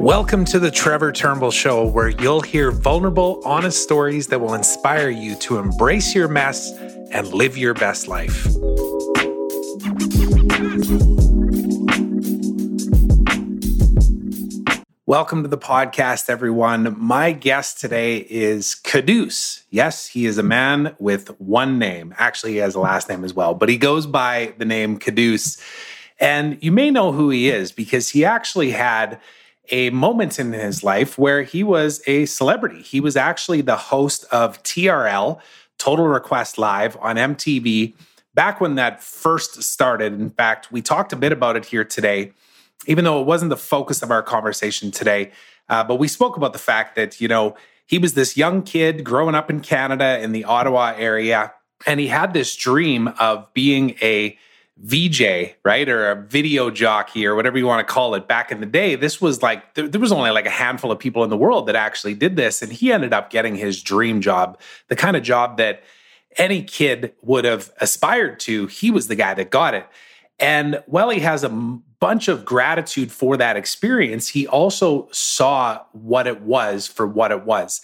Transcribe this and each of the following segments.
Welcome to the Trevor Turnbull Show, where you'll hear vulnerable, honest stories that will inspire you to embrace your mess and live your best life. Welcome to the podcast, everyone. My guest today is Quddus. Yes, he is a man with one name. Actually, he has a last name as well, but he goes by the name Quddus. And you may know who he is because he actually had a moment in his life where he was a celebrity. He was actually the host of TRL, Total Request Live on MTV, back when that first started. In fact, we talked a bit about it here today, even though it wasn't the focus of our conversation today. Uh, but we spoke about the fact that, you know, he was this young kid growing up in Canada in the Ottawa area, and he had this dream of being a VJ, right? Or a video jockey or whatever you want to call it. Back in the day, this was like, there, there, was only like a handful of people in the world that actually did this. And he ended up getting his dream job, the kind of job that any kid would have aspired to. He was the guy that got it. And while he has a bunch of gratitude for that experience, he also saw what it was for what it was,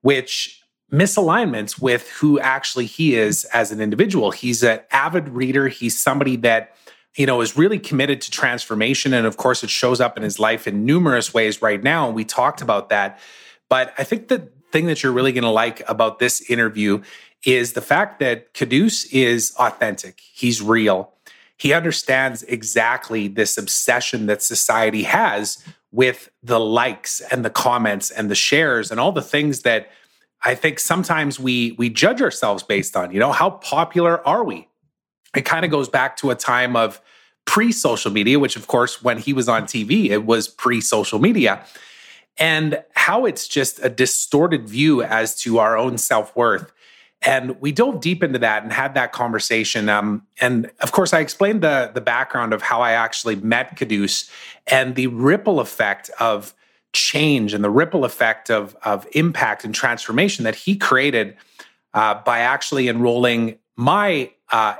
which misalignments with who actually he is as an individual. He's an avid reader. He's somebody that, you know, is really committed to transformation. And of course, it shows up in his life in numerous ways right now. And we talked about that. But I think the thing that you're really going to like about this interview is the fact that Quddus is authentic, he's real. He understands exactly this obsession that society has with the likes and the comments and the shares and all the things that I think sometimes we we judge ourselves based on, you know, how popular are we? It kind of goes back to a time of pre-social media, which of course when he was on TV, it was pre-social media. And how it's just a distorted view as to our own self-worth. And we dove deep into that and had that conversation. Um, and of course, I explained the the background of how I actually met Quddus and the ripple effect of change and the ripple effect of, of impact and transformation that he created uh, by actually enrolling my uh.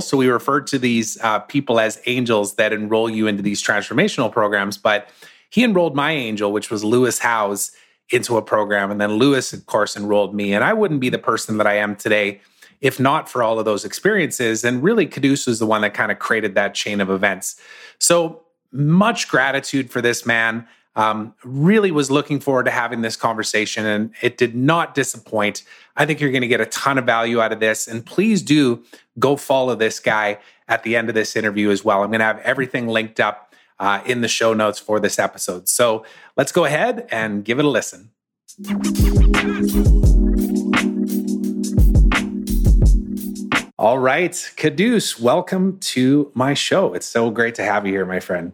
So we refer to these uh, people as angels that enroll you into these transformational programs. But he enrolled my angel, which was Lewis Howes, into a program. And then Lewis, of course, enrolled me. And I wouldn't be the person that I am today if not for all of those experiences. And really, Quddus was the one that kind of created that chain of events. So much gratitude for this man. Um, really was looking forward to having this conversation, and it did not disappoint. I think you're going to get a ton of value out of this. And please do go follow this guy at the end of this interview as well. I'm going to have everything linked up uh, in the show notes for this episode. So let's go ahead and give it a listen. All right, Quddus, welcome to my show. It's so great to have you here, my friend.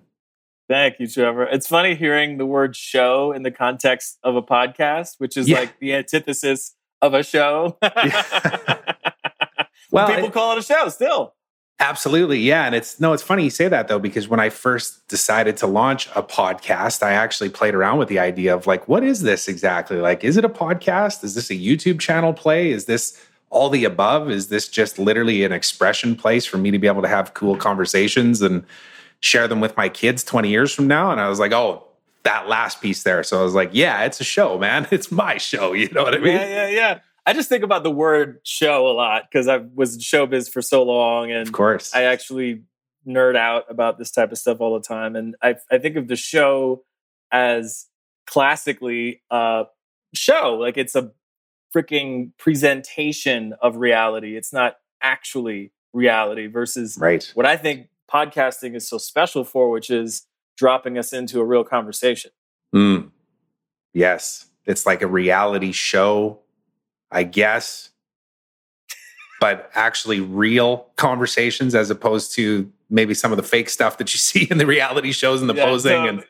Thank you, Trevor. It's funny hearing the word show in the context of a podcast, which is yeah. like the antithesis of a show. well, people it, call it a show still. Absolutely. Yeah. And it's no, it's funny you say that though, because when I first decided to launch a podcast, I actually played around with the idea of like, what is this exactly? Like, is it a podcast? Is this a YouTube channel play? Is this all the above? Is this just literally an expression place for me to be able to have cool conversations and share them with my kids 20 years from now. And I was like, oh, that last piece there. So I was like, yeah, it's a show, man. It's my show. You know what I mean? Yeah, yeah, yeah. I just think about the word show a lot because I was in showbiz for so long. And of course, I actually nerd out about this type of stuff all the time. And I, I think of the show as classically a show. Like it's a freaking presentation of reality. It's not actually reality versus right. what I think podcasting is so special for, which is dropping us into a real conversation. Mm. Yes. It's like a reality show, I guess, but actually real conversations as opposed to maybe some of the fake stuff that you see in the reality shows and the yeah, posing. and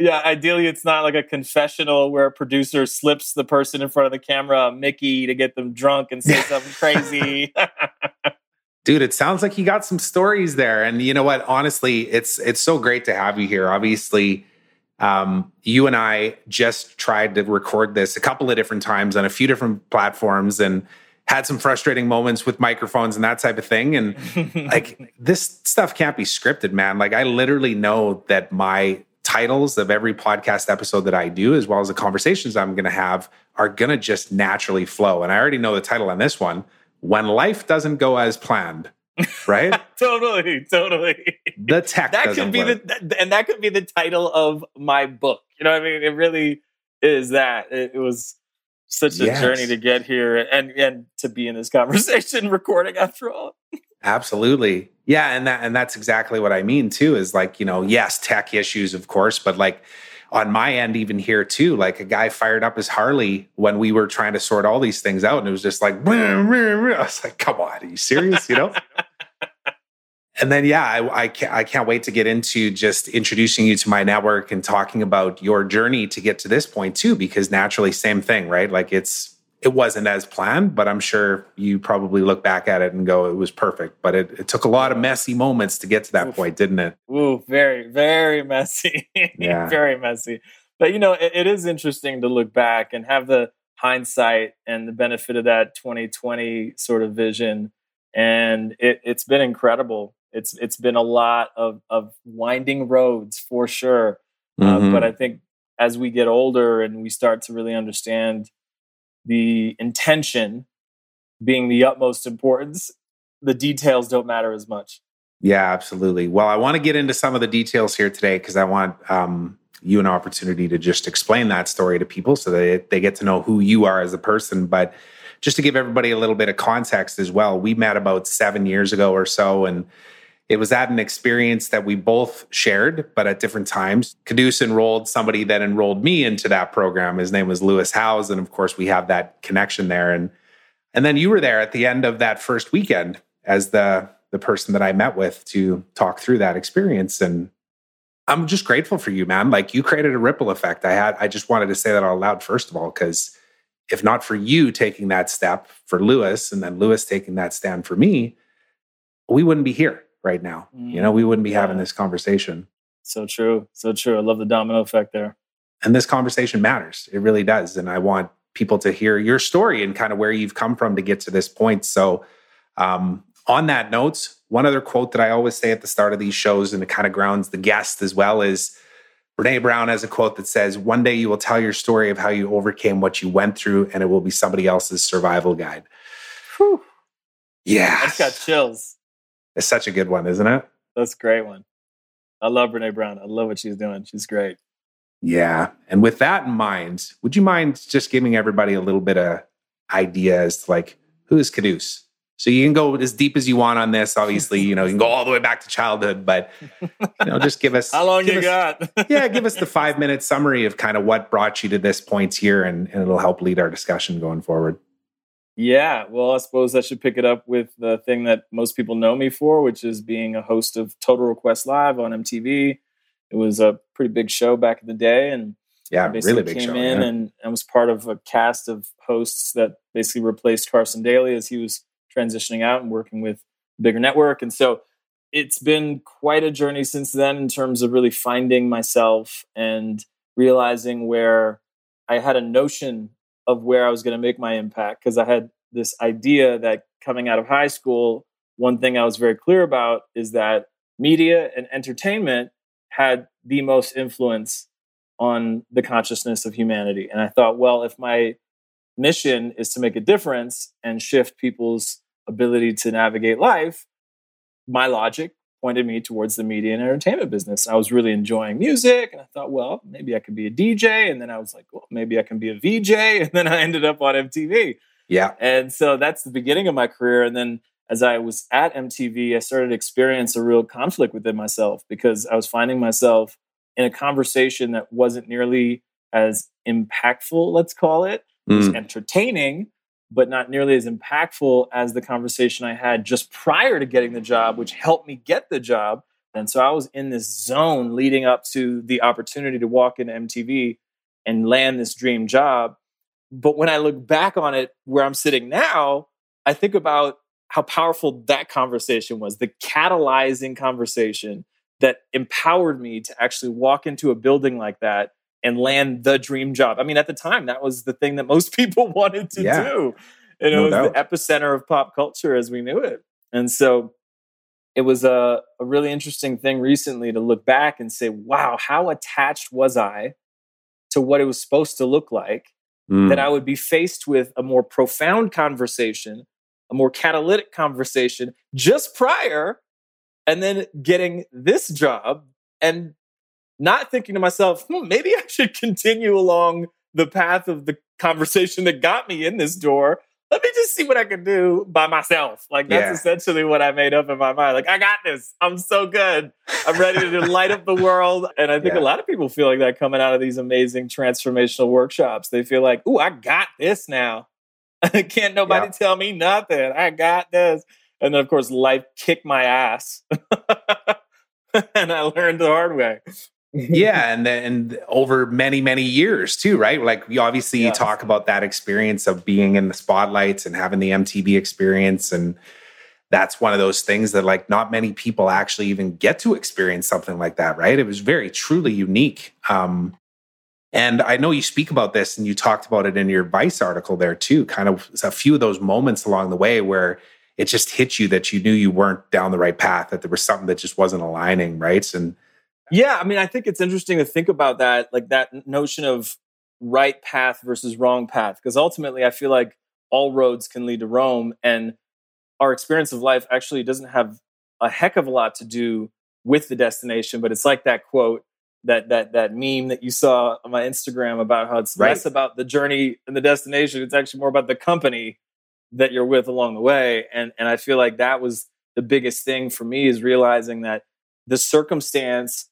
yeah, ideally, it's not like a confessional where a producer slips the person in front of the camera, Mickey, to get them drunk and say something crazy. dude it sounds like you got some stories there. And you know what? Honestly it's it's so great to have you here. Obviously um, you and i just tried to record this a couple of different times on a few different platforms and had some frustrating moments with microphones and that type of thing. And like this stuff can't be scripted man. Like i literally know that my titles of every podcast episode that I do, as well as the conversations I'm going to have, are going to just naturally flow. And I already know the title on this one When Life Doesn't Go As Planned. Right? totally, totally. The tech that could be work. the and that could be the title of my book. You know what I mean? It really is that. It, it was such a yes. journey to get here and and to be in this conversation recording after all. Absolutely. Yeah, and that and that's exactly what I mean too is like, you know, yes, tech issues of course, but like on my end even here too, like a guy fired up his Harley when we were trying to sort all these things out and it was just like I was like, "Come on, are you serious?" you know? and then yeah, I, I can't, I can't wait to get into just introducing you to my network and talking about your journey to get to this point too, because naturally, same thing, right? Like it's it wasn't as planned, but I'm sure you probably look back at it and go, it was perfect. But it, it took a lot of messy moments to get to that Oof. point, didn't it? Ooh, very, very messy. yeah. very messy. But you know, it, it is interesting to look back and have the hindsight and the benefit of that 2020 sort of vision. And it, it's been incredible. It's it's been a lot of of winding roads for sure. Mm-hmm. Uh, but I think as we get older and we start to really understand the intention being the utmost importance, the details don't matter as much. Yeah, absolutely. Well, I want to get into some of the details here today because I want um, you an opportunity to just explain that story to people so that they get to know who you are as a person. But just to give everybody a little bit of context as well, we met about seven years ago or so, and it was at an experience that we both shared, but at different times. Quddus enrolled somebody that enrolled me into that program. His name was Lewis Howes. And of course, we have that connection there. And and then you were there at the end of that first weekend as the the person that I met with to talk through that experience. And I'm just grateful for you, man. Like you created a ripple effect. I had I just wanted to say that out loud, first of all, because if not for you taking that step for Lewis and then Lewis taking that stand for me, we wouldn't be here right now. Mm, you know, we wouldn't be yeah. having this conversation. So true. So true. I love the domino effect there. And this conversation matters. It really does. And I want people to hear your story and kind of where you've come from to get to this point. So, um, on that note, one other quote that I always say at the start of these shows, and it kind of grounds the guest as well, is Brene Brown has a quote that says, One day you will tell your story of how you overcame what you went through, and it will be somebody else's survival guide. Whew. Yeah. I've got chills. It's such a good one, isn't it? That's a great one. I love Brene Brown. I love what she's doing. She's great. Yeah. And with that in mind, would you mind just giving everybody a little bit of idea as to like who is Quddus? So you can go as deep as you want on this. Obviously, you know, you can go all the way back to childhood, but you know, just give us how long you us, got. yeah, give us the five minute summary of kind of what brought you to this point here, and, and it'll help lead our discussion going forward. Yeah, well, I suppose I should pick it up with the thing that most people know me for, which is being a host of Total Request Live on MTV. It was a pretty big show back in the day, and yeah, really big came show, in yeah. and, and was part of a cast of hosts that basically replaced Carson Daly as he was transitioning out and working with a bigger network. And so it's been quite a journey since then in terms of really finding myself and realizing where I had a notion of where I was going to make my impact because I had this idea that coming out of high school, one thing I was very clear about is that media and entertainment had the most influence on the consciousness of humanity. And I thought, well, if my mission is to make a difference and shift people's ability to navigate life, my logic pointed me towards the media and entertainment business. I was really enjoying music and I thought, well, maybe I could be a DJ. And then I was like, well, maybe I can be a VJ. And then I ended up on MTV. Yeah. And so that's the beginning of my career. And then as I was at MTV, I started to experience a real conflict within myself because I was finding myself in a conversation that wasn't nearly as impactful, let's call it. It mm. entertaining, but not nearly as impactful as the conversation I had just prior to getting the job, which helped me get the job. And so I was in this zone leading up to the opportunity to walk into MTV and land this dream job. But when I look back on it where I'm sitting now, I think about how powerful that conversation was, the catalyzing conversation that empowered me to actually walk into a building like that and land the dream job. I mean, at the time, that was the thing that most people wanted to yeah. do. And no it was doubt. the epicenter of pop culture as we knew it. And so it was a, a really interesting thing recently to look back and say, wow, how attached was I to what it was supposed to look like? Mm. That I would be faced with a more profound conversation, a more catalytic conversation just prior, and then getting this job and not thinking to myself, hmm, maybe I should continue along the path of the conversation that got me in this door let me just see what I can do by myself. Like that's yeah. essentially what I made up in my mind. Like I got this. I'm so good. I'm ready to light up the world. And I think yeah. a lot of people feel like that coming out of these amazing transformational workshops. They feel like, "Ooh, I got this now. Can't nobody yeah. tell me nothing. I got this." And then of course life kicked my ass. and I learned the hard way. Yeah, and then over many many years too, right? Like we obviously yes. talk about that experience of being in the spotlights and having the MTV experience, and that's one of those things that like not many people actually even get to experience something like that, right? It was very truly unique. Um, and I know you speak about this, and you talked about it in your Vice article there too. Kind of a few of those moments along the way where it just hit you that you knew you weren't down the right path, that there was something that just wasn't aligning, right? And yeah, I mean, I think it's interesting to think about that, like that notion of right path versus wrong path, because ultimately I feel like all roads can lead to Rome, and our experience of life actually doesn't have a heck of a lot to do with the destination, but it's like that quote that that that meme that you saw on my Instagram about how it's right. less about the journey and the destination, it's actually more about the company that you're with along the way. And and I feel like that was the biggest thing for me is realizing that the circumstance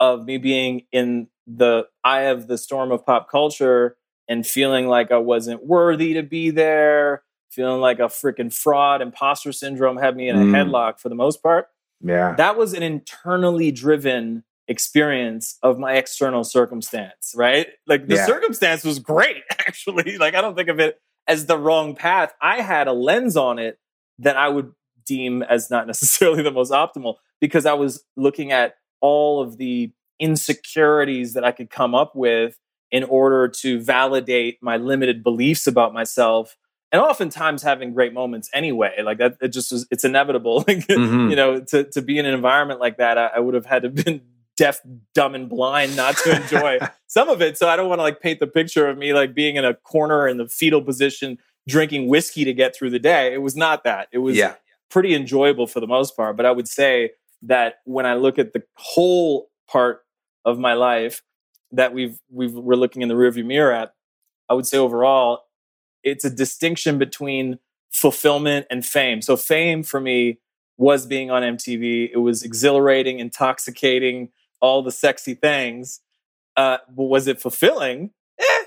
of me being in the eye of the storm of pop culture and feeling like I wasn't worthy to be there, feeling like a freaking fraud, imposter syndrome had me in a mm. headlock for the most part. Yeah. That was an internally driven experience of my external circumstance, right? Like the yeah. circumstance was great, actually. Like I don't think of it as the wrong path. I had a lens on it that I would deem as not necessarily the most optimal because I was looking at all of the insecurities that I could come up with in order to validate my limited beliefs about myself and oftentimes having great moments anyway. Like that it just was it's inevitable. Like mm-hmm. you know to, to be in an environment like that I, I would have had to been deaf dumb and blind not to enjoy some of it. So i don't want to like paint the picture of me like being in a corner in the fetal position drinking whiskey to get through the day. It was not that. It was yeah. pretty enjoyable for the most part. But i would say that when I look at the whole part of my life that we've we've we're looking in the rearview mirror at, I would say overall, it's a distinction between fulfillment and fame. So fame for me was being on MTV. It was exhilarating, intoxicating, all the sexy things. Uh, but was it fulfilling? Eh,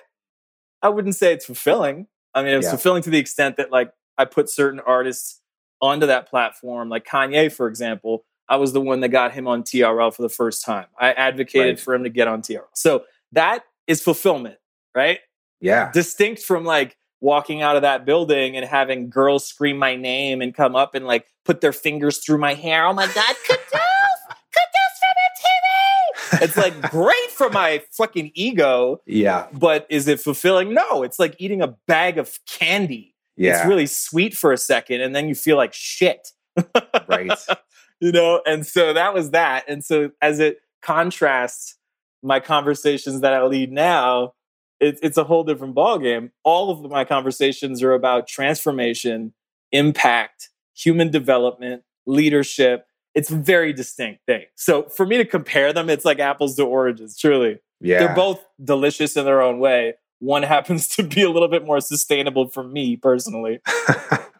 I wouldn't say it's fulfilling. I mean, it was yeah. fulfilling to the extent that like I put certain artists onto that platform, like Kanye, for example, I was the one that got him on TRL for the first time. I advocated right. for him to get on TRL. So that is fulfillment, right? Yeah. Distinct from like walking out of that building and having girls scream my name and come up and like put their fingers through my hair. Oh my God, Quddus! Quddus from MTV! It's like great for my fucking ego. Yeah. But is it fulfilling? No. It's like eating a bag of candy. Yeah. It's really sweet for a second and then you feel like shit. Right. You know and so that was that and so as it contrasts my conversations that i lead now it, it's a whole different ballgame. All of my conversations are about transformation impact human development leadership. It's a very distinct thing so for me to compare them it's like apples to oranges truly. Yeah. they're both delicious in their own way. One happens to be a little bit more sustainable for me personally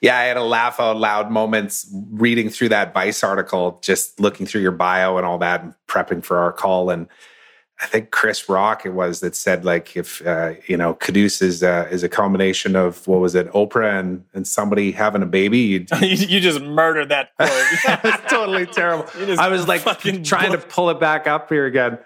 yeah, I had a laugh out loud moments reading through that Vice article, just looking through your bio and all that, and prepping for our call. And I think Chris Rock it was that said like if uh, you know Quddus is uh, is a combination of what was it Oprah and and somebody having a baby. you you just murdered that quote. it was totally terrible. I was like trying to pull it back up here again.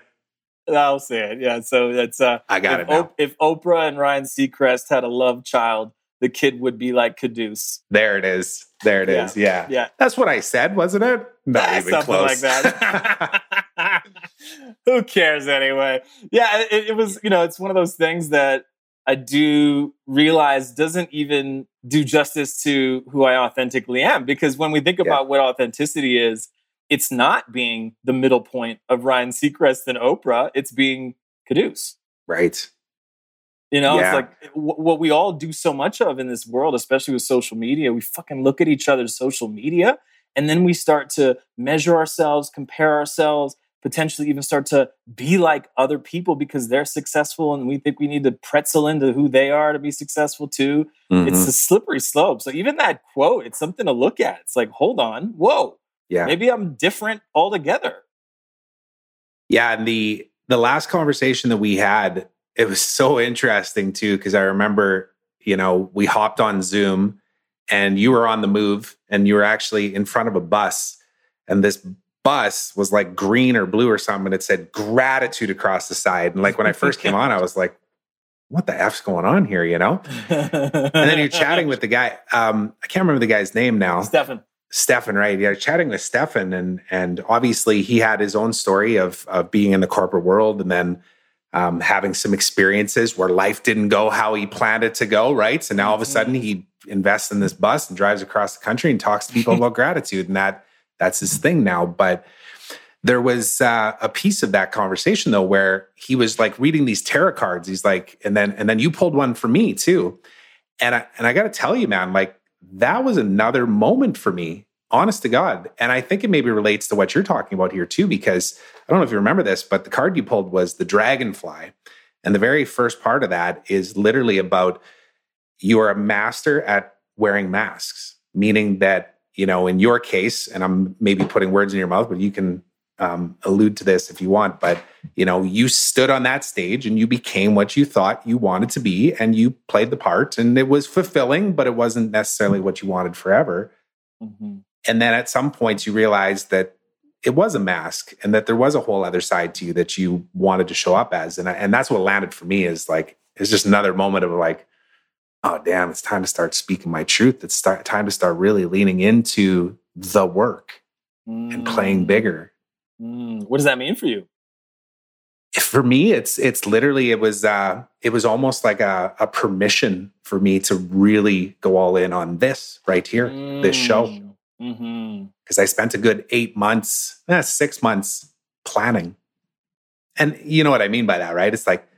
I'll say it. Yeah. So it's uh, I got if it. Now. if Oprah and Ryan Seacrest had a love child, the kid would be like Quddus. There it is. There it yeah. is. yeah. Yeah. That's what I said, wasn't it? Not even something close. like that. Who cares anyway? Yeah, it, it, was, you know, it's one of those things that I do realize doesn't even do justice to who I authentically am. Because when we think yeah. about what authenticity is, it's not being the middle point of Ryan Seacrest and Oprah. It's being Quddus. Right. You know, yeah. it's like w- what we all do so much of in this world, especially with social media. We fucking look at each other's social media and then we start to measure ourselves, compare ourselves, potentially even start to be like other people because they're successful and we think we need to pretzel into who they are to be successful too. Mm-hmm. It's a slippery slope. So even that quote, it's something to look at. It's like, hold on, whoa. Yeah. Maybe I'm different altogether. Yeah. And the the last conversation that we had, it was so interesting too, because I remember, you know, we hopped on Zoom and you were on the move and you were actually in front of a bus. And this bus was like green or blue or something and it said gratitude across the side. And like when i first came on i was like what the f's going on here? You know? And then you're chatting with the guy um i can't remember the guy's name now. Stefan. Stefan right. Yeah chatting with stefan and and obviously he had his own story of of being in the corporate world and then um, having some experiences where life didn't go how he planned it to go right so now all of a sudden mm-hmm. he invests in this bus and drives across the country and talks to people about gratitude and that that's his thing now. But there was uh, a piece of that conversation though where he was like reading these tarot cards. He's like, and then and then you pulled one for me too. And I and I got to tell you, man, like that was another moment for me, honest to God. And I think it maybe relates to what you're talking about here too, because I don't know if you remember this, but the card you pulled was the dragonfly. And the very first part of that is literally about you are a master at wearing masks, meaning that you know, in your case, and I'm maybe putting words in your mouth, but you can um, allude to this if you want. But you know, you stood on that stage and you became what you thought you wanted to be, and you played the part, and it was fulfilling, but it wasn't necessarily what you wanted forever. Mm-hmm. And then at some points, you realize that it was a mask, and that there was a whole other side to you that you wanted to show up as, and I, and that's what landed for me is like it's just another moment of like oh damn it's time to start speaking my truth it's start, time to start really leaning into the work mm. and playing mm. bigger mm. what does that mean for you for me it's it's literally it was uh it was almost like a, a permission for me to really go all in on this right here mm. this show because mm-hmm. i spent a good eight months eh, six months planning and you know what i mean by that right it's like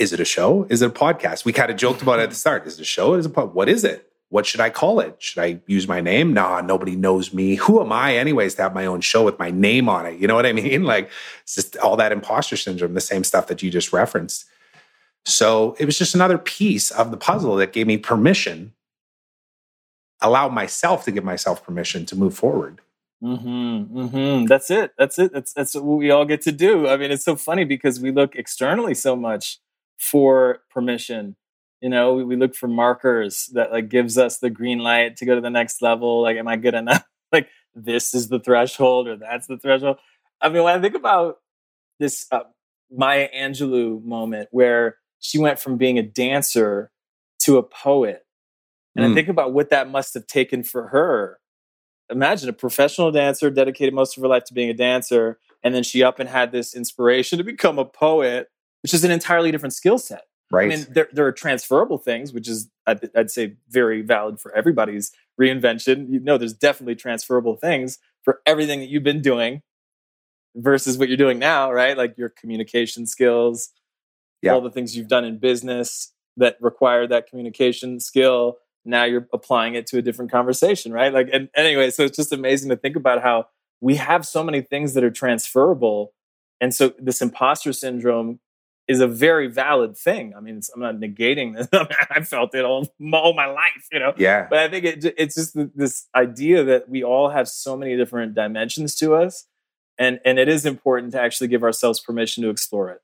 is it a show? Is it a podcast? We kind of joked about it at the start. Is it a show? Is it a pod? What is it? What should I call it? Should I use my name? Nah, nobody knows me. Who am I, anyways, to have my own show with my name on it? You know what I mean? Like, it's just all that imposter syndrome, the same stuff that you just referenced. So it was just another piece of the puzzle that gave me permission, allowed myself to give myself permission to move forward. Mm-hmm, mm-hmm. That's it. That's it. That's that's what we all get to do. I mean, it's so funny because we look externally so much for permission you know we, we, look for markers that like gives us the green light to go to the next level like am i good enough like this is the threshold or that's the threshold i mean when i think about this uh, maya angelou moment where she went from being a dancer to a poet and mm. i think about what that must have taken for her imagine a professional dancer dedicated most of her life to being a dancer and then she up and had this inspiration to become a poet which is an entirely different skill set. Right. I mean, there, there are transferable things, which is, I'd, I'd, say, very valid for everybody's reinvention. You know, there's definitely transferable things for everything that you've been doing versus what you're doing now, right? Like your communication skills, yeah. all the things you've done in business that require that communication skill. Now you're applying it to a different conversation, right? Like, and anyway, so it's just amazing to think about how we have so many things that are transferable. And so this imposter syndrome is a very valid thing. I mean, I'm not negating this. I felt it all, all my life, you know. Yeah. But I think it, it's just this idea that we all have so many different dimensions to us, and and it is important to actually give ourselves permission to explore it.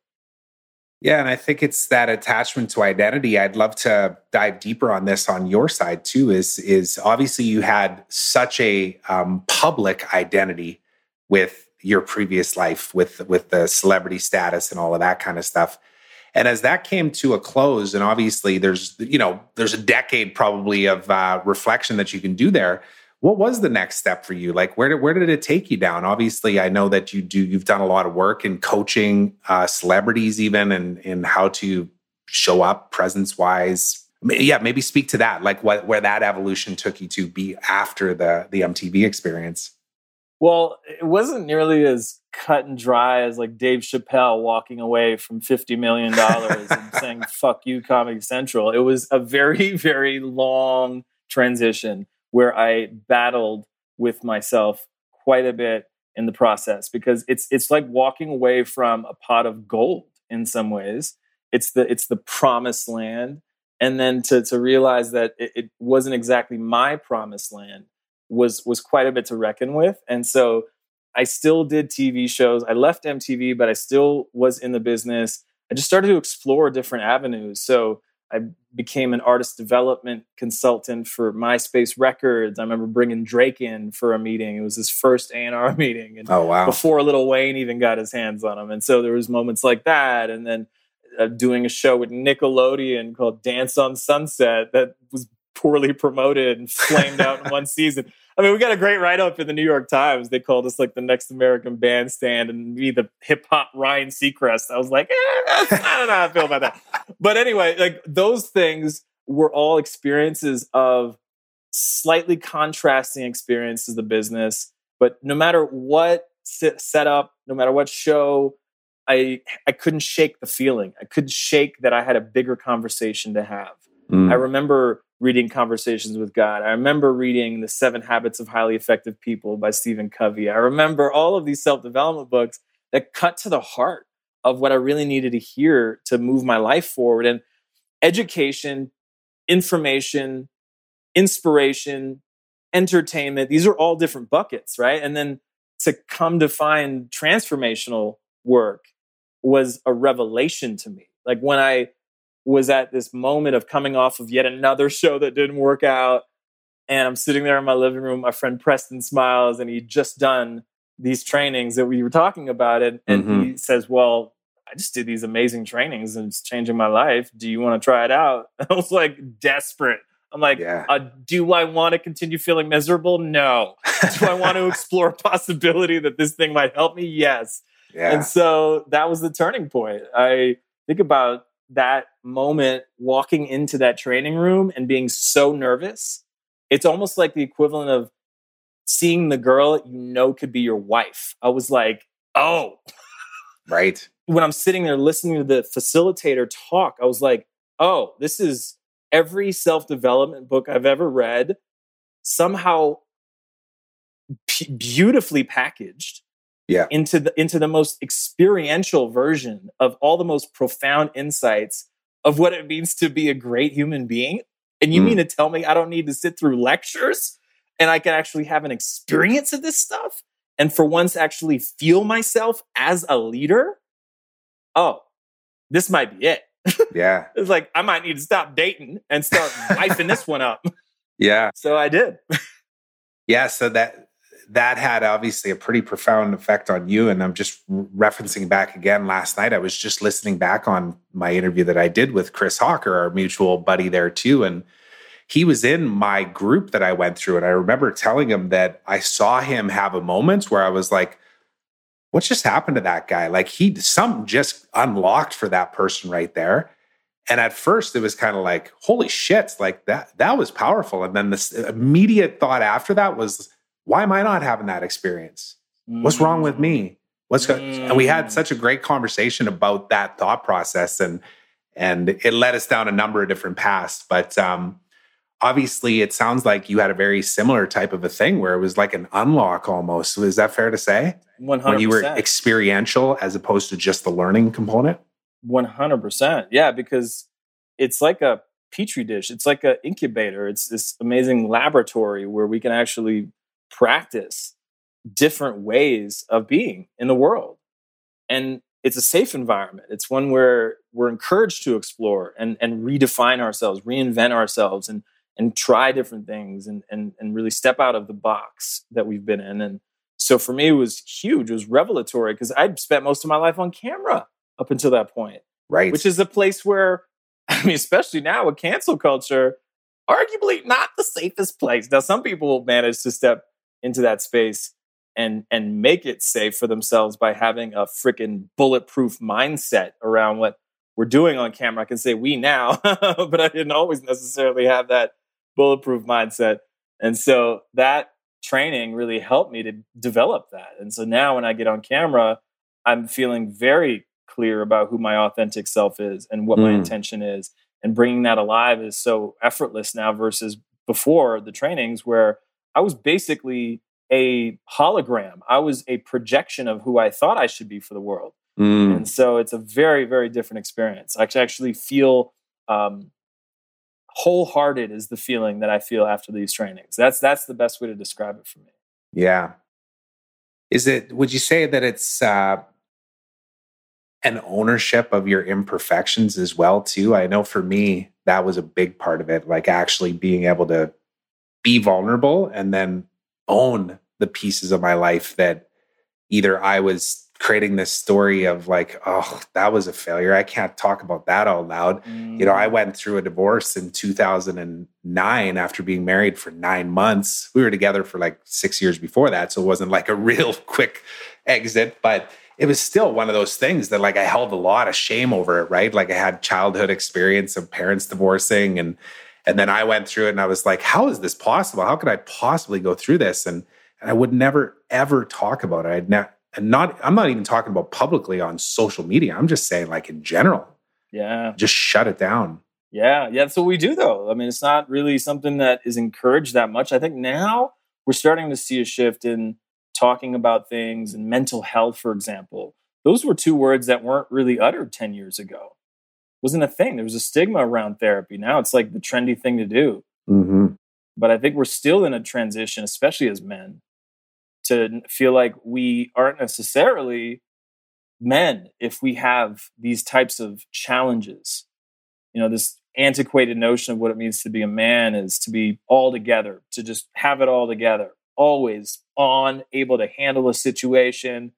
Yeah, and I think it's that attachment to identity. I'd love to dive deeper on this on your side too. Is is obviously you had such a um, public identity with your previous life with with the celebrity status and all of that kind of stuff. And as that came to a close, and obviously there's you know there's a decade probably of uh, reflection that you can do there. What was the next step for you? Like where did where did it take you down? Obviously, I know that you do you've done a lot of work in coaching uh, celebrities even and in how to show up presence wise? Yeah, maybe speak to that, like what where that evolution took you to be after the the MTV experience. Well, it wasn't nearly as cut and dry as like Dave Chappelle walking away from $50 million and saying, fuck you, Comedy Central. It was a very, very long transition where I battled with myself quite a bit in the process because it's it's like walking away from a pot of gold in some ways. It's the it's the promised land. And then to to realize that it, it wasn't exactly my promised land was was quite a bit to reckon with. And so I still did TV shows. I left MTV, but I still was in the business. I just started to explore different avenues. So I became an artist development consultant for MySpace Records. I remember bringing Drake in for a meeting. It was his first A&R meeting. And oh, wow. Before Lil Wayne even got his hands on him. And so there was moments like that. And then uh, doing a show with Nickelodeon called Dance on Sunset that was poorly promoted and flamed out in one season. I mean, we got a great write up in the New York Times. They called us like the next American bandstand and me the hip hop Ryan Seacrest. I was like, eh, I don't know how I feel about that. But anyway, like those things were all experiences of slightly contrasting experiences of the business. But no matter what set up, no matter what show, I I couldn't shake the feeling. I couldn't shake that I had a bigger conversation to have. Mm. I remember reading Conversations with God. I remember reading The Seven Habits of Highly Effective People by Stephen Covey. I remember all of these self development books that cut to the heart of what I really needed to hear to move my life forward. And education, information, inspiration, entertainment, these are all different buckets, right? And then to come to find transformational work was a revelation to me. Like when I was at this moment of coming off of yet another show that didn't work out. And I'm sitting there in my living room. My friend Preston Smiles, and he'd just done these trainings that we were talking about. And, and mm-hmm. he says, Well, I just did these amazing trainings and it's changing my life. Do you want to try it out? I was like desperate. I'm like, yeah. uh, do I want to continue feeling miserable? No. do I want to explore a possibility that this thing might help me? Yes. Yeah. And so that was the turning point. I think about that moment walking into that training room and being so nervous. It's almost like the equivalent of seeing the girl you know could be your wife. I was like, oh. Right. when I'm sitting there listening to the facilitator talk, I was like, oh, this is every self development book I've ever read, somehow p- beautifully packaged yeah. into the into the most experiential version of all the most profound insights of what it means to be a great human being. And you mm. mean to tell me I don't need to sit through lectures and I can actually have an experience of this stuff and for once actually feel myself as a leader? Oh, this might be it. Yeah. it's like I might need to stop dating and start wifing this one up. Yeah. So I did. yeah, so that that had obviously a pretty profound effect on you. And I'm just referencing back again last night. I was just listening back on my interview that I did with Chris Hawker, our mutual buddy there too. And he was in my group that I went through. And I remember telling him that I saw him have a moment where I was like, what just happened to that guy? Like he, something just unlocked for that person right there. And at first it was kind of like, holy shit, like that, that was powerful. And then this immediate thought after that was, why am I not having that experience? What's wrong with me? What's go-? and we had such a great conversation about that thought process and and it led us down a number of different paths. But um, obviously, it sounds like you had a very similar type of a thing where it was like an unlock almost. Is that fair to say? One hundred. When you were experiential as opposed to just the learning component. One hundred percent. Yeah, because it's like a petri dish. It's like an incubator. It's this amazing laboratory where we can actually practice different ways of being in the world. And it's a safe environment. It's one where we're encouraged to explore and, and redefine ourselves, reinvent ourselves, and and try different things and, and and really step out of the box that we've been in. And so for me, it was huge. It was revelatory because I'd spent most of my life on camera up until that point. Right. Which is a place where, I mean, especially now with cancel culture, arguably not the safest place. Now, some people manage to step into that space and and make it safe for themselves by having a freaking bulletproof mindset around what we're doing on camera. I can say we now, but I didn't always necessarily have that bulletproof mindset. And so that training really helped me to develop that. And so now when I get on camera, I'm feeling very clear about who my authentic self is and what mm. my intention is. And bringing that alive is so effortless now versus before the trainings where I was basically a hologram. I was a projection of who I thought I should be for the world. Mm. And so it's a very, very different experience. I actually feel um, wholehearted is the feeling that I feel after these trainings. That's that's the best way to describe it for me. Yeah. Is it would you say that it's uh an ownership of your imperfections as well too? I know for me that was a big part of it, like actually being able to be vulnerable and then own the pieces of my life that either I was creating this story of like, oh, that was a failure. I can't talk about that out loud. Mm. You know, I mm. went through a divorce in 2009 after being married for nine months. We were together for like six years before that. So it wasn't like a real quick exit, but it was still one of those things that like I held a lot of shame over it, right? Like I had childhood experience of parents divorcing and and then I went through it and I was like, how is this possible? How could I possibly go through this? And and I would never ever talk about it. I'd never and not i'm not even talking about publicly on social media. I'm just saying like in general. Yeah. Just shut it down. Yeah. Yeah. That's what we do though. I mean it's not really something that is encouraged that much. I think now we're starting to see a shift in talking about things and mental health for example. Those were two words that weren't really uttered 10 years ago wasn't a thing there was a stigma around therapy now it's like the trendy thing to do mm-hmm. but i think we're still in a transition especially as men to feel like we aren't necessarily men if we have these types of challenges. You know, this antiquated notion of what it means to be a man is to be all together, to just have it all together, always on, able to handle a situation,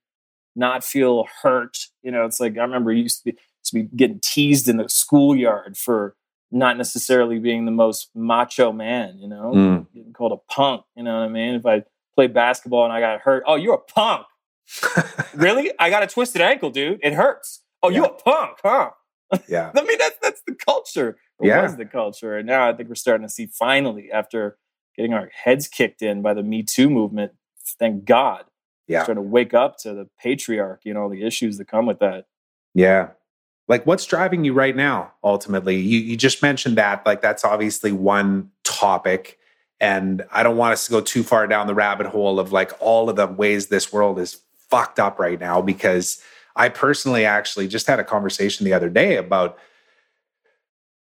not feel hurt. You know, it's like I remember used to be, to be getting teased in the schoolyard for not necessarily being the most macho man, you know, mm. getting called a punk, you know what I mean? If I played basketball and I got hurt. Oh, you're a punk. really? I got a twisted ankle, dude. It hurts. Oh, yeah. you're a punk, huh? Yeah. I mean, that's that's the culture. It yeah. was the culture. And now I think we're starting to see finally, after getting our heads kicked in by the Me Too movement, thank God. Yeah. Starting to wake up to the patriarchy and all the issues that come with that. Yeah. Like what's driving you right now, ultimately? You you just mentioned that. Like that's obviously one topic and I don't want us to go too far down the rabbit hole of like all of the ways this world is fucked up right now because I personally actually just had a conversation the other day about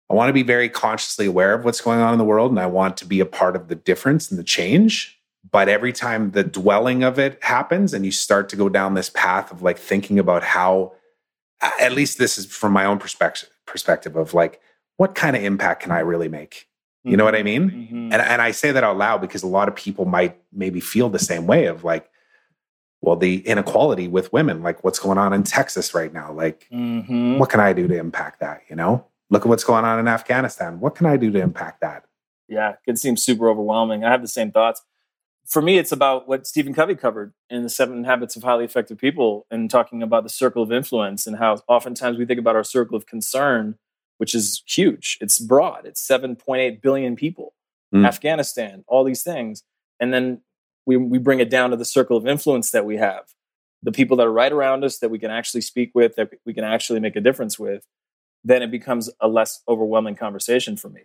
I want to be very consciously aware of what's going on in the world and I want to be a part of the difference and the change. But every time the dwelling of it happens and you start to go down this path of like thinking about how, at least this is from my own perspective, perspective of like, what kind of impact can I really make? You know what I mean? Mm-hmm. And and I say that out loud because a lot of people might maybe feel the same way of like, well, the inequality with women, like what's going on in Texas right now. Like, mm-hmm. what can I do to impact that? You know, look at what's going on in Afghanistan. What can I do to impact that? Yeah, it seems super overwhelming. I have the same thoughts. For me, it's about what Stephen Covey covered in the Seven Habits of Highly Effective People and talking about the circle of influence and how oftentimes we think about our circle of concern which is huge. It's broad. It's 7.8 billion people. Mm. Afghanistan, all these things. And then we, we bring it down to the circle of influence that we have. The people that are right around us that we can actually speak with, that we can actually make a difference with, then it becomes a less overwhelming conversation for me.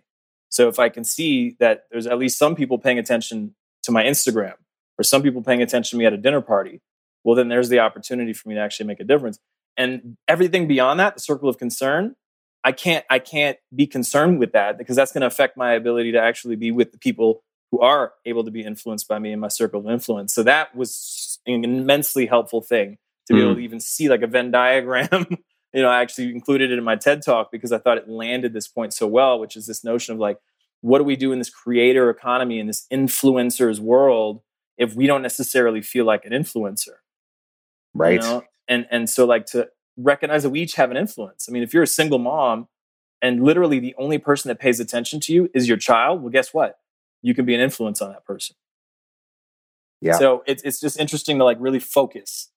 So if I can see that there's at least some people paying attention to my Instagram or some people paying attention to me at a dinner party, well, then there's the opportunity for me to actually make a difference. And everything beyond that, the circle of concern, I can't I can't be concerned with that because that's going to affect my ability to actually be with the people who are able to be influenced by me in my circle of influence. So that was an immensely helpful thing to be able mm. to even see like a Venn diagram. you know, I actually included it in my TED talk because I thought it landed this point so well, which is this notion of like, what do we do in this creator economy in this influencers world if we don't necessarily feel like an influencer? Right. You know? And and so like to recognize that we each have an influence. I mean, if you're a single mom and literally the only person that pays attention to you is your child, well, guess what? You can be an influence on that person. Yeah. So it's it's just interesting to like really focus,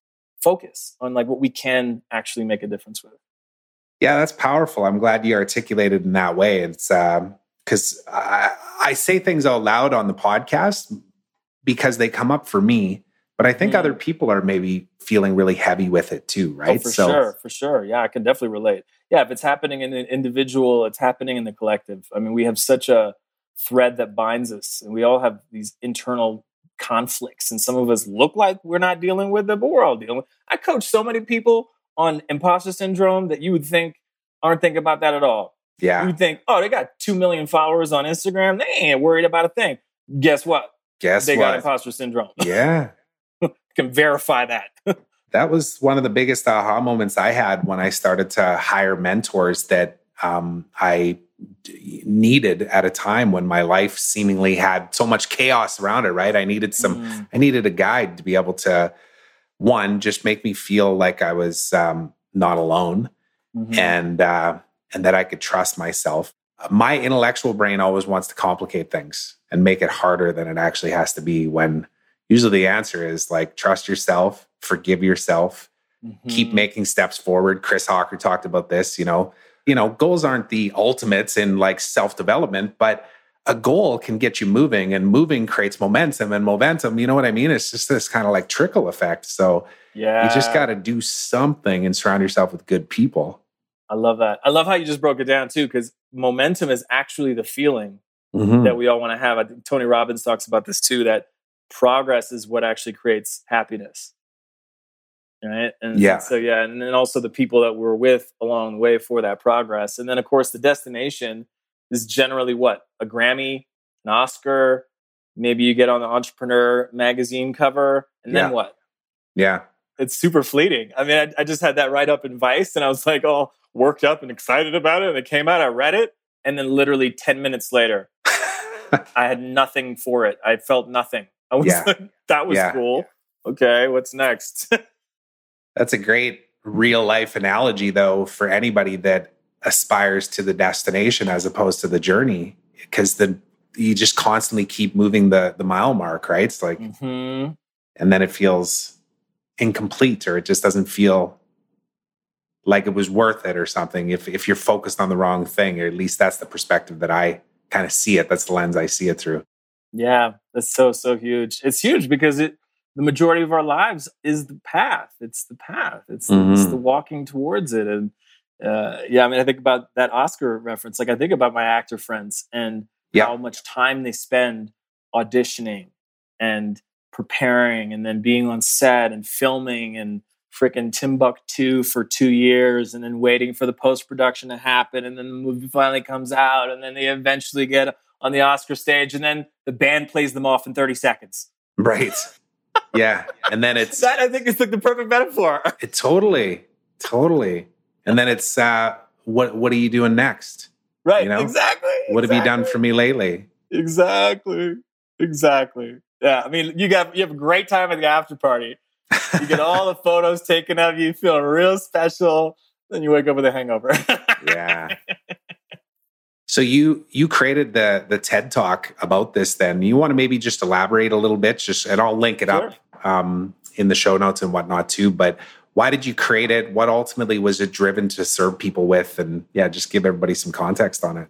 focus on like what we can actually make a difference with. Yeah, that's powerful. I'm glad you articulated in that way. It's um, because I, I say things out loud on the podcast because they come up for me, but I think mm. other people are maybe feeling really heavy with it too, oh, right? Oh, for so, sure, for sure. Yeah, I can definitely relate. Yeah, if it's happening in an individual, it's happening in the collective. I mean, we have such a thread that binds us, and we all have these internal conflicts. And some of us look like we're not dealing with it, but we're all dealing with. I coach so many people on imposter syndrome that you would think aren't thinking about that at all. Yeah. You think, oh, they got 2 million followers on Instagram. They ain't worried about a thing. Guess what? Guess they what? got imposter syndrome. Yeah. Can verify that. that was one of the biggest aha moments I had when I started to hire mentors that um, I needed at a time when my life seemingly had so much chaos around it right i needed some mm. i needed a guide to be able to one just make me feel like i was um, not alone mm-hmm. and uh, and that I could trust myself. My intellectual brain always wants to complicate things and make it harder than it actually has to be. When usually the answer is like trust yourself, forgive yourself, mm-hmm. keep making steps forward. Chris Hawker talked about this. You know, you know, goals aren't the ultimates in like self development, but a goal can get you moving and moving creates momentum and momentum you know what i mean it's just this kind of like trickle effect so yeah you just got to do something and surround yourself with good people I love that. I love how you just broke it down too, because momentum is actually the feeling mm-hmm. that we all want to have. I think Tony Robbins talks about this too, that progress is what actually creates happiness. Right. And yeah. so, yeah. And then also the people that we're with along the way for that progress. And then, of course, the destination is generally what? A Grammy, an Oscar. Maybe you get on the entrepreneur magazine cover. And then yeah. what? Yeah it's super fleeting. I mean, I, I, just had that write up in Vice, and I was like all worked up and excited about it. And it came out, I read it, and then literally ten minutes later, I had nothing for it. I felt nothing. I was yeah. like, that was yeah. cool. Okay, what's next? That's a great real life analogy, though, for anybody that aspires to the destination as opposed to the journey, because the you just constantly keep moving the the mile mark, right? It's like, mm-hmm. and then it feels incomplete or it just doesn't feel like it was worth it or something if if you're focused on the wrong thing or at least that's the perspective that I kind of see it that's the lens I see it through. Yeah that's so so huge. It's huge because it the majority of our lives is the path. It's the path. It's, mm-hmm. it's the walking towards it. And uh, yeah i mean i think about that oscar reference like i think about my actor friends and yeah. how much time they spend auditioning and preparing and then being on set and filming and freaking Timbuktu for two years and then waiting for the post production to happen and then the movie finally comes out and then they eventually get on the Oscar stage and then the band plays them off in 30 seconds. Right. Yeah. And then it's that I think is like the perfect metaphor. It totally, totally. And then it's uh what what are you doing next? Right. You know? Exactly. What have you done for me lately? Exactly. Exactly. Yeah, I mean, you got you have a great time at the after party. You get all the photos taken of you, feel real special. Then you wake up with a hangover. yeah. So you you created the the TED talk about this. Then you want to maybe just elaborate a little bit, just and I'll link it sure. up um, in the show notes and whatnot too. But why did you create it? What ultimately was it driven to serve people with? And yeah, just give everybody some context on it.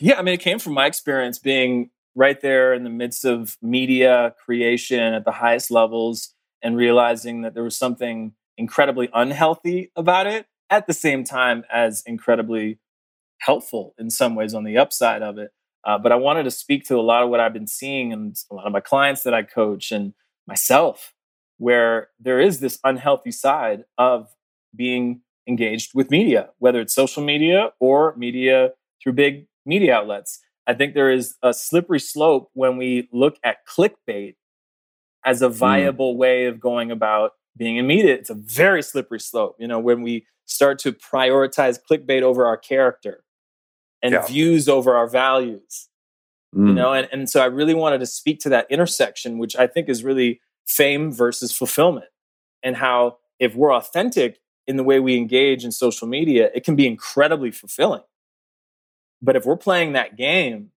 Yeah, I mean, it came from my experience being right there in the midst of media creation at the highest levels and realizing that there was something incredibly unhealthy about it at the same time as incredibly helpful in some ways on the upside of it. Uh, but I wanted to speak to a lot of what I've been seeing and a lot of my clients that I coach and myself, where there is this unhealthy side of being engaged with media, whether it's social media or media through big media outlets. I think there is a slippery slope when we look at clickbait as a hmm. viable mm. way of going about being in media. It's a very slippery slope. You know, when we start to prioritize clickbait over our character and yeah. views over our values. Mm. You know, and, and so I really wanted to speak to that intersection, which I think is really fame versus fulfillment, and how if we're authentic in the way we engage in social media, it can be incredibly fulfilling. But if we're playing that game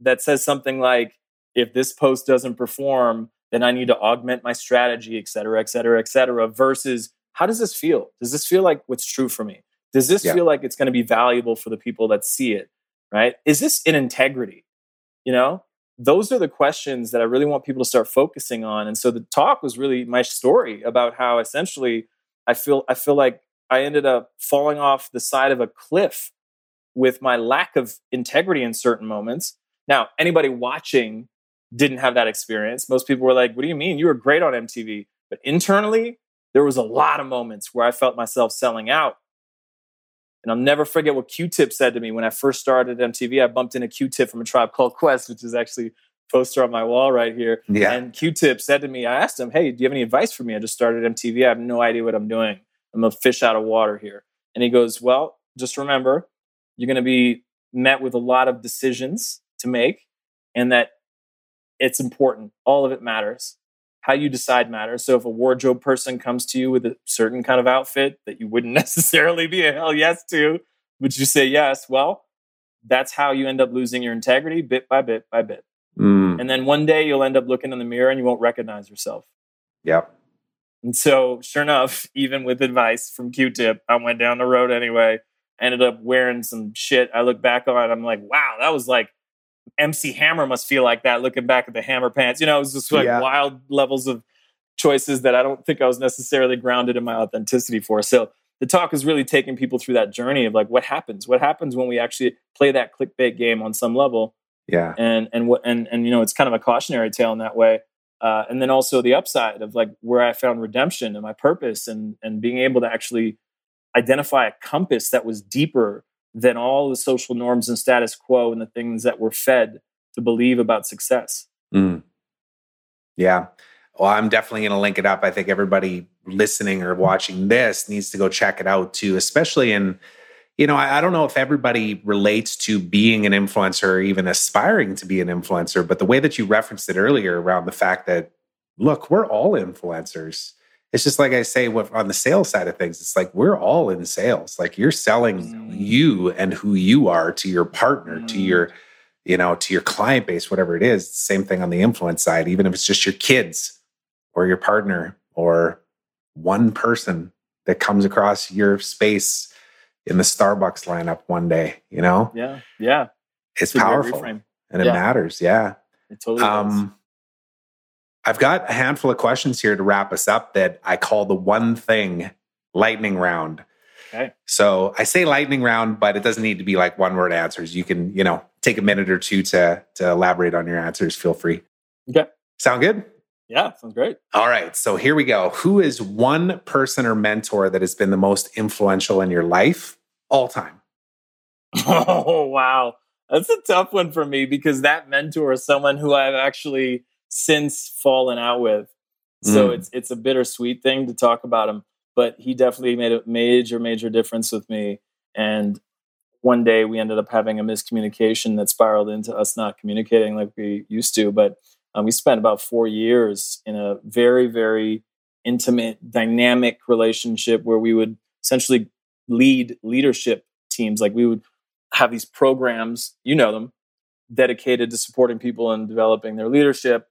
that says something like, if this post doesn't perform, then I need to augment my strategy, et cetera, et cetera, et cetera, versus how does this feel? Does this feel like what's true for me? Does this Yeah. feel like it's going to be valuable for the people that see it? Right? Is this in integrity? You know, those are the questions that I really want people to start focusing on. And so the talk was really my story about how essentially I feel I feel like I ended up falling off the side of a cliff with my lack of integrity in certain moments. Now, anybody watching didn't have that experience. Most people were like, "What do you mean? You were great on MTV." But internally, there was a lot of moments where I felt myself selling out. And I'll never forget what Q-Tip said to me when I first started MTV. I bumped into Q-Tip from a tribe called Quest, which is actually a poster on my wall right here. Yeah. And Q-Tip said to me, I asked him, Hey, do you have any advice for me? I just started MTV. I have no idea what I'm doing. I'm a fish out of water here. And he goes, Well, just remember, you're going to be met with a lot of decisions to make, and that it's important. All of it matters. How you decide matters. So if a wardrobe person comes to you with a certain kind of outfit that you wouldn't necessarily be a hell yes to, would you say yes? Well, that's how you end up losing your integrity bit by bit by bit. Mm, And then one day you'll end up looking in the mirror and you won't recognize yourself. yep. And so, sure enough, even with advice from Q-Tip, I went down the road anyway. Ended up wearing some shit. I look back on it, I'm like, wow, that was like MC Hammer must feel like that. Looking back at the Hammer pants, you know, it was just like Yeah. wild levels of choices that I don't think I was necessarily grounded in my authenticity for. So the talk is really taking people through that journey of like what happens, what happens when we actually play that clickbait game on some level Yeah. and and what and and you know it's kind of a cautionary tale in that way uh, and then also the upside of like where i found redemption and my purpose and and being able to actually identify a compass that was deeper than all the social norms and status quo and the things that were fed to believe about success Mm. Yeah. Well, I'm definitely going to link it up. I think everybody listening or watching this needs to go check it out too, especially in, you know, I, I don't know if everybody relates to being an influencer or even aspiring to be an influencer, but the way that you referenced it earlier around the fact that, look, we're all influencers. It's just like I say with, on the sales side of things, it's like we're all in sales. Like you're selling Mm. you and who you are to your partner, to Mm. your you know, to your client base, whatever it is. Same thing on the influence side, even if it's just your kids or your partner or one person that comes across your space in the Starbucks lineup one day, you know, yeah yeah it's great powerful and it Yeah. matters. Yeah. it totally does. I've got a handful of questions here to wrap us up that I call the one thing lightning round. Okay. So I say lightning round, but it doesn't need to be like one word answers. You can, you know, take a minute or two to to elaborate on your answers. Feel free. okay Sound good? yeah sounds great All right. So here we go. Who is one person or mentor that has been the most influential in your life all time? Oh wow, that's a tough one for me because that mentor is someone who I've actually since fallen out with. So Mm. it's it's a bittersweet thing to talk about him, but he definitely made a major major difference with me. And one day we ended up having a miscommunication that spiraled into us not communicating like we used to. But um, we spent about four years in a very very intimate, dynamic relationship where we would essentially lead leadership teams. Like we would have these programs, you know them, dedicated to supporting people and developing their leadership.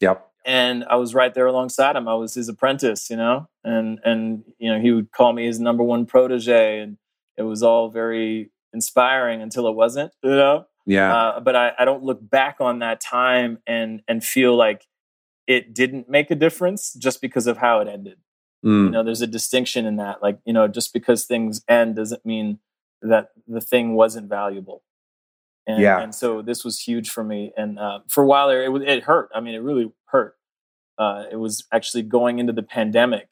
Yep. And I was right there alongside him. I was his apprentice, you know, and and you know he would call me his number one protege, and it was all very inspiring until it wasn't, you know. Yeah. Uh, but I, I don't look back on that time and and feel like it didn't make a difference just because of how it ended Mm. you know there's a distinction in that like you know just because things end doesn't mean that the thing wasn't valuable and, Yeah. and so this was huge for me and uh, for a while there it, was- it hurt i mean it really hurt uh, it was actually going into the pandemic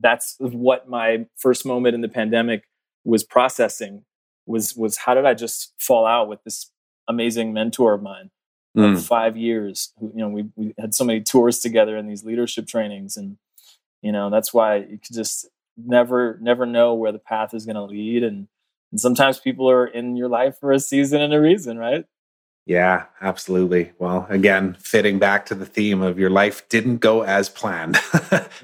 that's what my first moment in the pandemic was processing was was how did i just fall out with this amazing mentor of mine Mm. of five years. Who, you know, we we had so many tours together in these leadership trainings, and you know that's why you could just never never know where the path is going to lead, and and sometimes people are in your life for a season and a reason, right? Yeah, absolutely. Well, again, fitting back to the theme of your life didn't go as planned.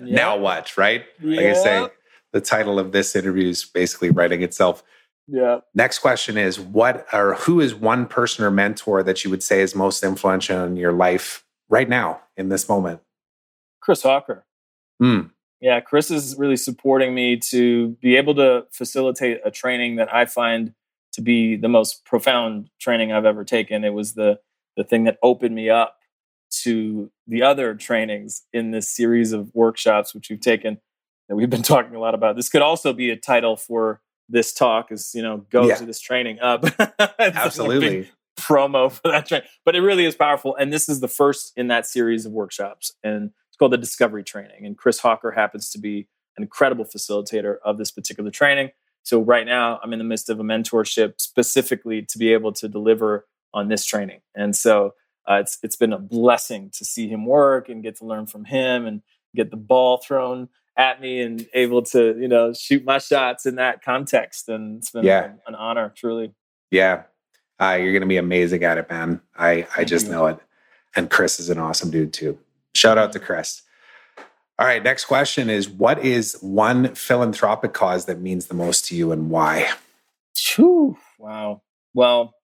Now what, right? Like I say, the title of this interview is basically writing itself. Yeah. Next question is what or who is one person or mentor that you would say is most influential in your life right now in this moment? Chris Hawker. Hmm. Yeah, Chris is really supporting me to be able to facilitate a training that I find to be the most profound training I've ever taken. It was the the thing that opened me up to the other trainings in this series of workshops which we've taken that we've been talking a lot about. This could also be a title for this talk is, you know, go yeah. to this training. Uh, Absolutely. promo for that training. But it really is powerful. And this is the first in that series of workshops. And it's called the Discovery Training. And Chris Hawker happens to be an incredible facilitator of this particular training. So right now I'm in the midst of a mentorship specifically to be able to deliver on this training. And so uh, it's it's been a blessing to see him work and get to learn from him and get the ball thrown at me and able to you know shoot my shots in that context. And it's been yeah. an honor, truly. Yeah, uh, you're going to be amazing at it, man. I I just know it. And Chris is an awesome dude too. Shout out to Chris. All right, next question is what is one philanthropic cause that means the most to you and why? Whew, wow. Well,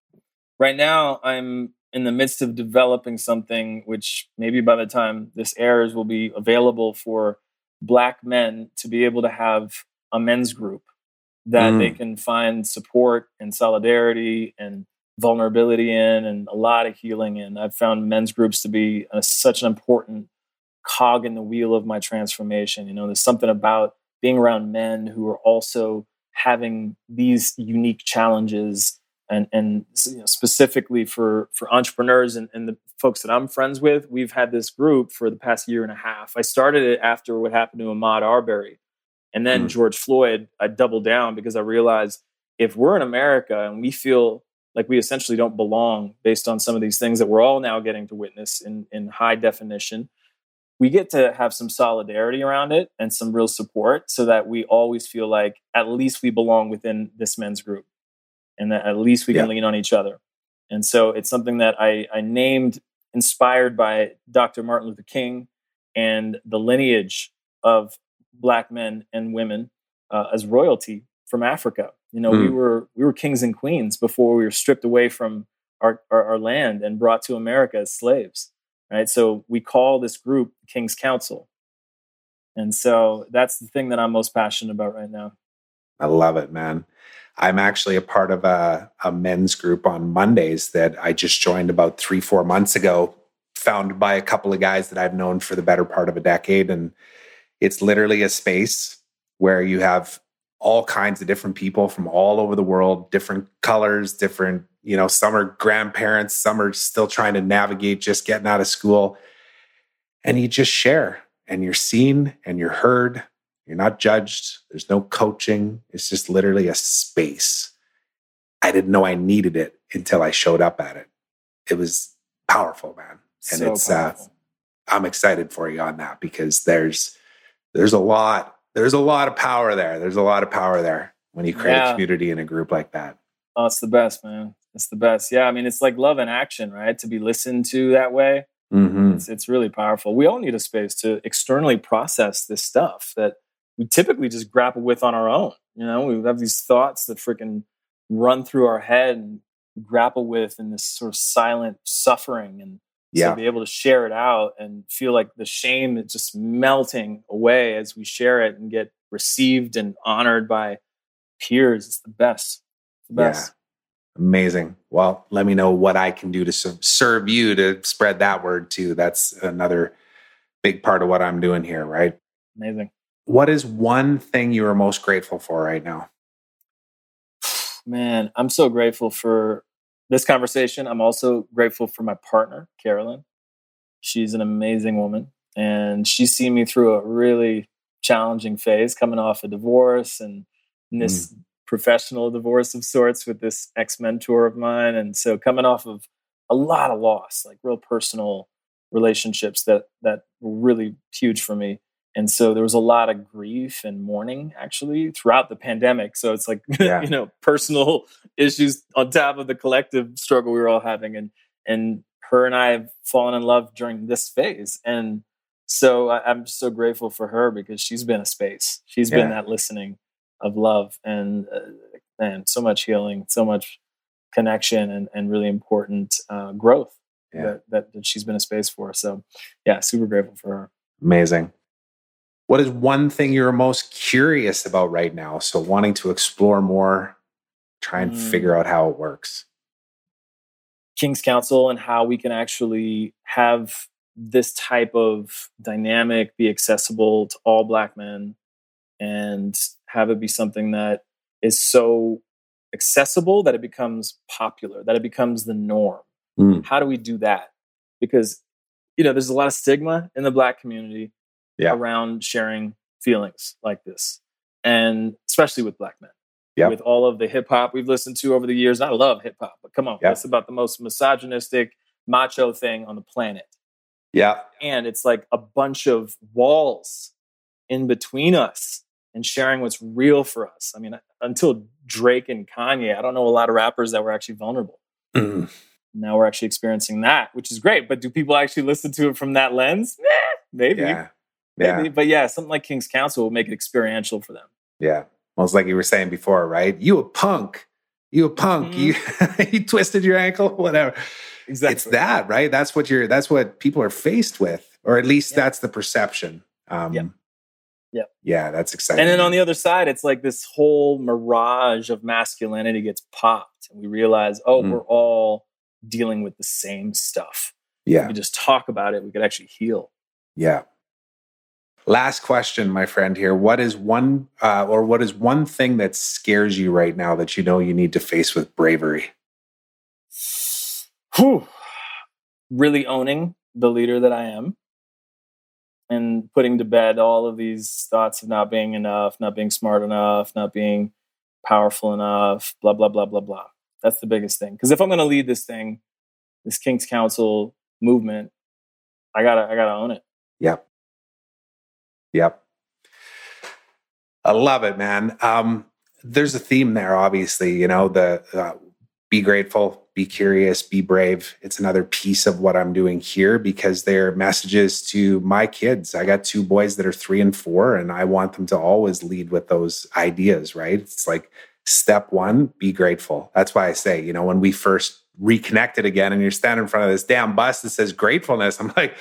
right now I'm in the midst of developing something which maybe by the time this airs will be available for black men to be able to have a men's group that mm. they can find support and solidarity and vulnerability in and a lot of healing in. I've found men's groups to be a, such an important cog in the wheel of my transformation. You know, there's something about being around men who are also having these unique challenges and and you know, specifically for for entrepreneurs and, and the folks that I'm friends with, we've had this group for the past year and a half. I started it after what happened to Ahmaud Arbery, and then mm. George Floyd. I doubled down because I realized if we're in America and we feel like we essentially don't belong based on some of these things that we're all now getting to witness in in high definition we get to have some solidarity around it and some real support so that we always feel like at least we belong within this men's group and that at least we can yeah. lean on each other. And so it's something that I, I named inspired by Dr. Martin Luther King and the lineage of black men and women uh, as royalty from Africa. You know, mm. we were we were kings and queens before we were stripped away from our, our, our land and brought to America as slaves right? So we call this group King's Council. And so that's the thing that I'm most passionate about right now. I love it, man. I'm actually a part of a, a men's group on Mondays that I just joined about three, four months ago, founded by a couple of guys that I've known for the better part of a decade. And it's literally a space where you have all kinds of different people from all over the world, different colors, different you know, some are grandparents, some are still trying to navigate just getting out of school. And you just share and you're seen and you're heard. You're not judged. There's no coaching. It's just literally a space. I didn't know I needed it until I showed up at it. It was powerful, man. And so it's uh, powerful. uh I'm excited for you on that because there's there's a lot there's a lot of power there. There's a lot of power there when you create yeah. a community in a group like that. Oh, it's the best, man. It's the best. Yeah, I mean, it's like love in action, right? To be listened to that way, mm-hmm. it's it's really powerful. We all need a space to externally process this stuff that we typically just grapple with on our own. You know, we have these thoughts that freaking run through our head and grapple with in this sort of silent suffering and yeah. be able to share it out and feel like the shame is just melting away as we share it and get received and honored by peers. It's the best. the best. Yeah. Amazing. Well, let me know what I can do to serve you to spread that word too. That's another big part of what I'm doing here, right? Amazing. What is one thing you are most grateful for right now? Man, I'm so grateful for this conversation. I'm also grateful for my partner, Carolyn. She's an amazing woman and she's seen me through a really challenging phase coming off a divorce and this mm professional divorce of sorts with this ex mentor of mine. And so coming off of a lot of loss, like real personal relationships that that were really huge for me. And so there was a lot of grief and mourning actually throughout the pandemic. So it's like yeah. you know personal issues on top of the collective struggle we were all having. And and her and I have fallen in love during this phase. And so I, am so grateful for her because she's been a space. She's yeah. been that listening of love and uh, man, so much healing, so much connection, and and really important uh, growth yeah. that, that that she's been a space for. So, yeah, super grateful for her. Amazing. What is one thing you're most curious about right now? So, wanting to explore more, try and Mm. figure out how it works. King's Council and how we can actually have this type of dynamic be accessible to all Black men and have it be something that is so accessible that it becomes popular, that it becomes the norm. Mm. How do we do that? Because, you know, there's a lot of stigma in the Black community Yeah. around sharing feelings like this, and especially with Black men Yeah. with all of the hip hop we've listened to over the years. I love hip hop, but come on, Yeah. that's about the most misogynistic, macho thing on the planet. Yeah. And it's like a bunch of walls in between us and sharing what's real for us. I mean, until Drake and Kanye, I don't know a lot of rappers that were actually vulnerable. Mm. Now we're actually experiencing that, which is great. But do people actually listen to it from that lens? Maybe. Yeah. Maybe. Yeah. But yeah, something like King's Council will make it experiential for them. Yeah. Well, it's like you were saying before, right? You a punk. You a punk. You you twisted your ankle, whatever. Exactly. It's that, right? That's what you're that's what people are faced with. Or at least Yeah. that's the perception. Um Yeah. Yeah. Yeah, that's exciting. And then on the other side, it's like this whole mirage of masculinity gets popped, and we realize, oh, Mm. we're all dealing with the same stuff. yeah. We just talk about it, we could actually heal. Yeah. Last question, my friend here. What is one uh, or what is one thing that scares you right now that you know you need to face with bravery? Whew. Really owning the leader that I am and putting to bed all of these thoughts of not being enough, not being smart enough, not being powerful enough, blah, blah, blah, blah, blah. That's the biggest thing. Because if I'm going to lead this thing, this King's Council movement, I gotta, I gotta own it. Yep. Yep. I love it, man. Um, there's a theme there, obviously. You know, the uh, be grateful, be curious, be brave. It's another piece of what I'm doing here because they're messages to my kids. I got two boys that are three and four, and I want them to always lead with those ideas, right? It's like step one, be grateful. That's why I say, you know, when we first reconnected again and you're standing in front of this damn bus that says gratefulness, I'm like,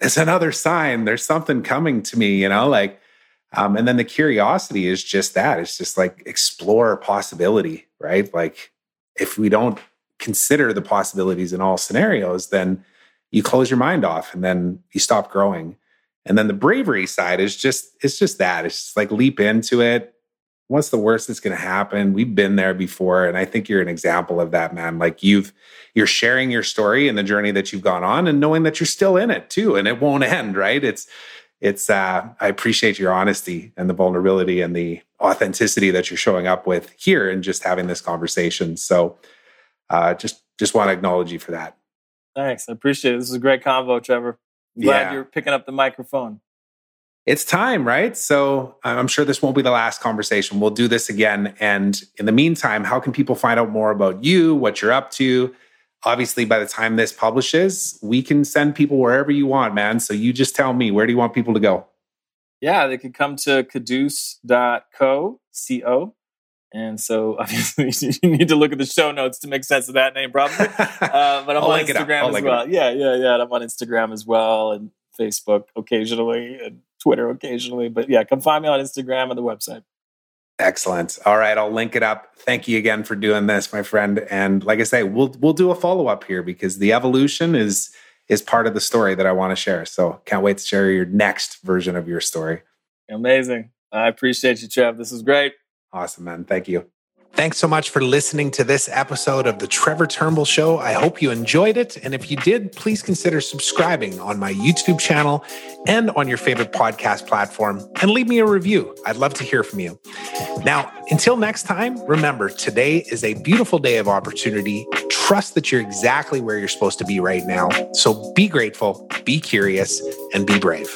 it's another sign. There's something coming to me, you know, like, um, and then the curiosity is just that. It's just like explore possibility, right? Like, if we don't consider the possibilities in all scenarios, then you close your mind off and then you stop growing. And then the bravery side is just, it's just that. It's just like leap into it. What's the worst that's going to happen? We've been there before. And I think you're an example of that, man. Like you've, you're sharing your story and the journey that you've gone on and knowing that you're still in it too. And it won't end, right? It's, it's, uh, I appreciate your honesty and the vulnerability and the authenticity that you're showing up with here and just having this conversation. So, uh, just, just want to acknowledge you for that. Thanks. I appreciate it. This is a great convo, Trevor. I'm glad Yeah. you're picking up the microphone. It's time, right? So I'm sure this won't be the last conversation. We'll do this again. And in the meantime, how can people find out more about you, what you're up to? Obviously, by the time this publishes, we can send people wherever you want, man. So you just tell me, where do you want people to go? Yeah, they could come to quddus.co, C-O. And so obviously you need to look at the show notes to make sense of that name, probably. Uh, but I'm on link it up. Instagram as well. Yeah, yeah, yeah. And I'm on Instagram as well and Facebook occasionally and Twitter occasionally. But yeah, come find me on Instagram and the website. Excellent. All right, I'll link it up. Thank you again for doing this, my friend. And like I say, we'll we'll do a follow up here because the evolution is is part of the story that I want to share. So can't wait to share your next version of your story. Amazing. I appreciate you, Trev. This is great. Awesome, man. Thank you. Thanks so much for listening to this episode of the Trevor Turnbull Show. I hope you enjoyed it. And if you did, please consider subscribing on my YouTube channel and on your favorite podcast platform and leave me a review. I'd love to hear from you. Now, until next time, remember today is a beautiful day of opportunity. Trust that you're exactly where you're supposed to be right now. So be grateful, be curious, and be brave.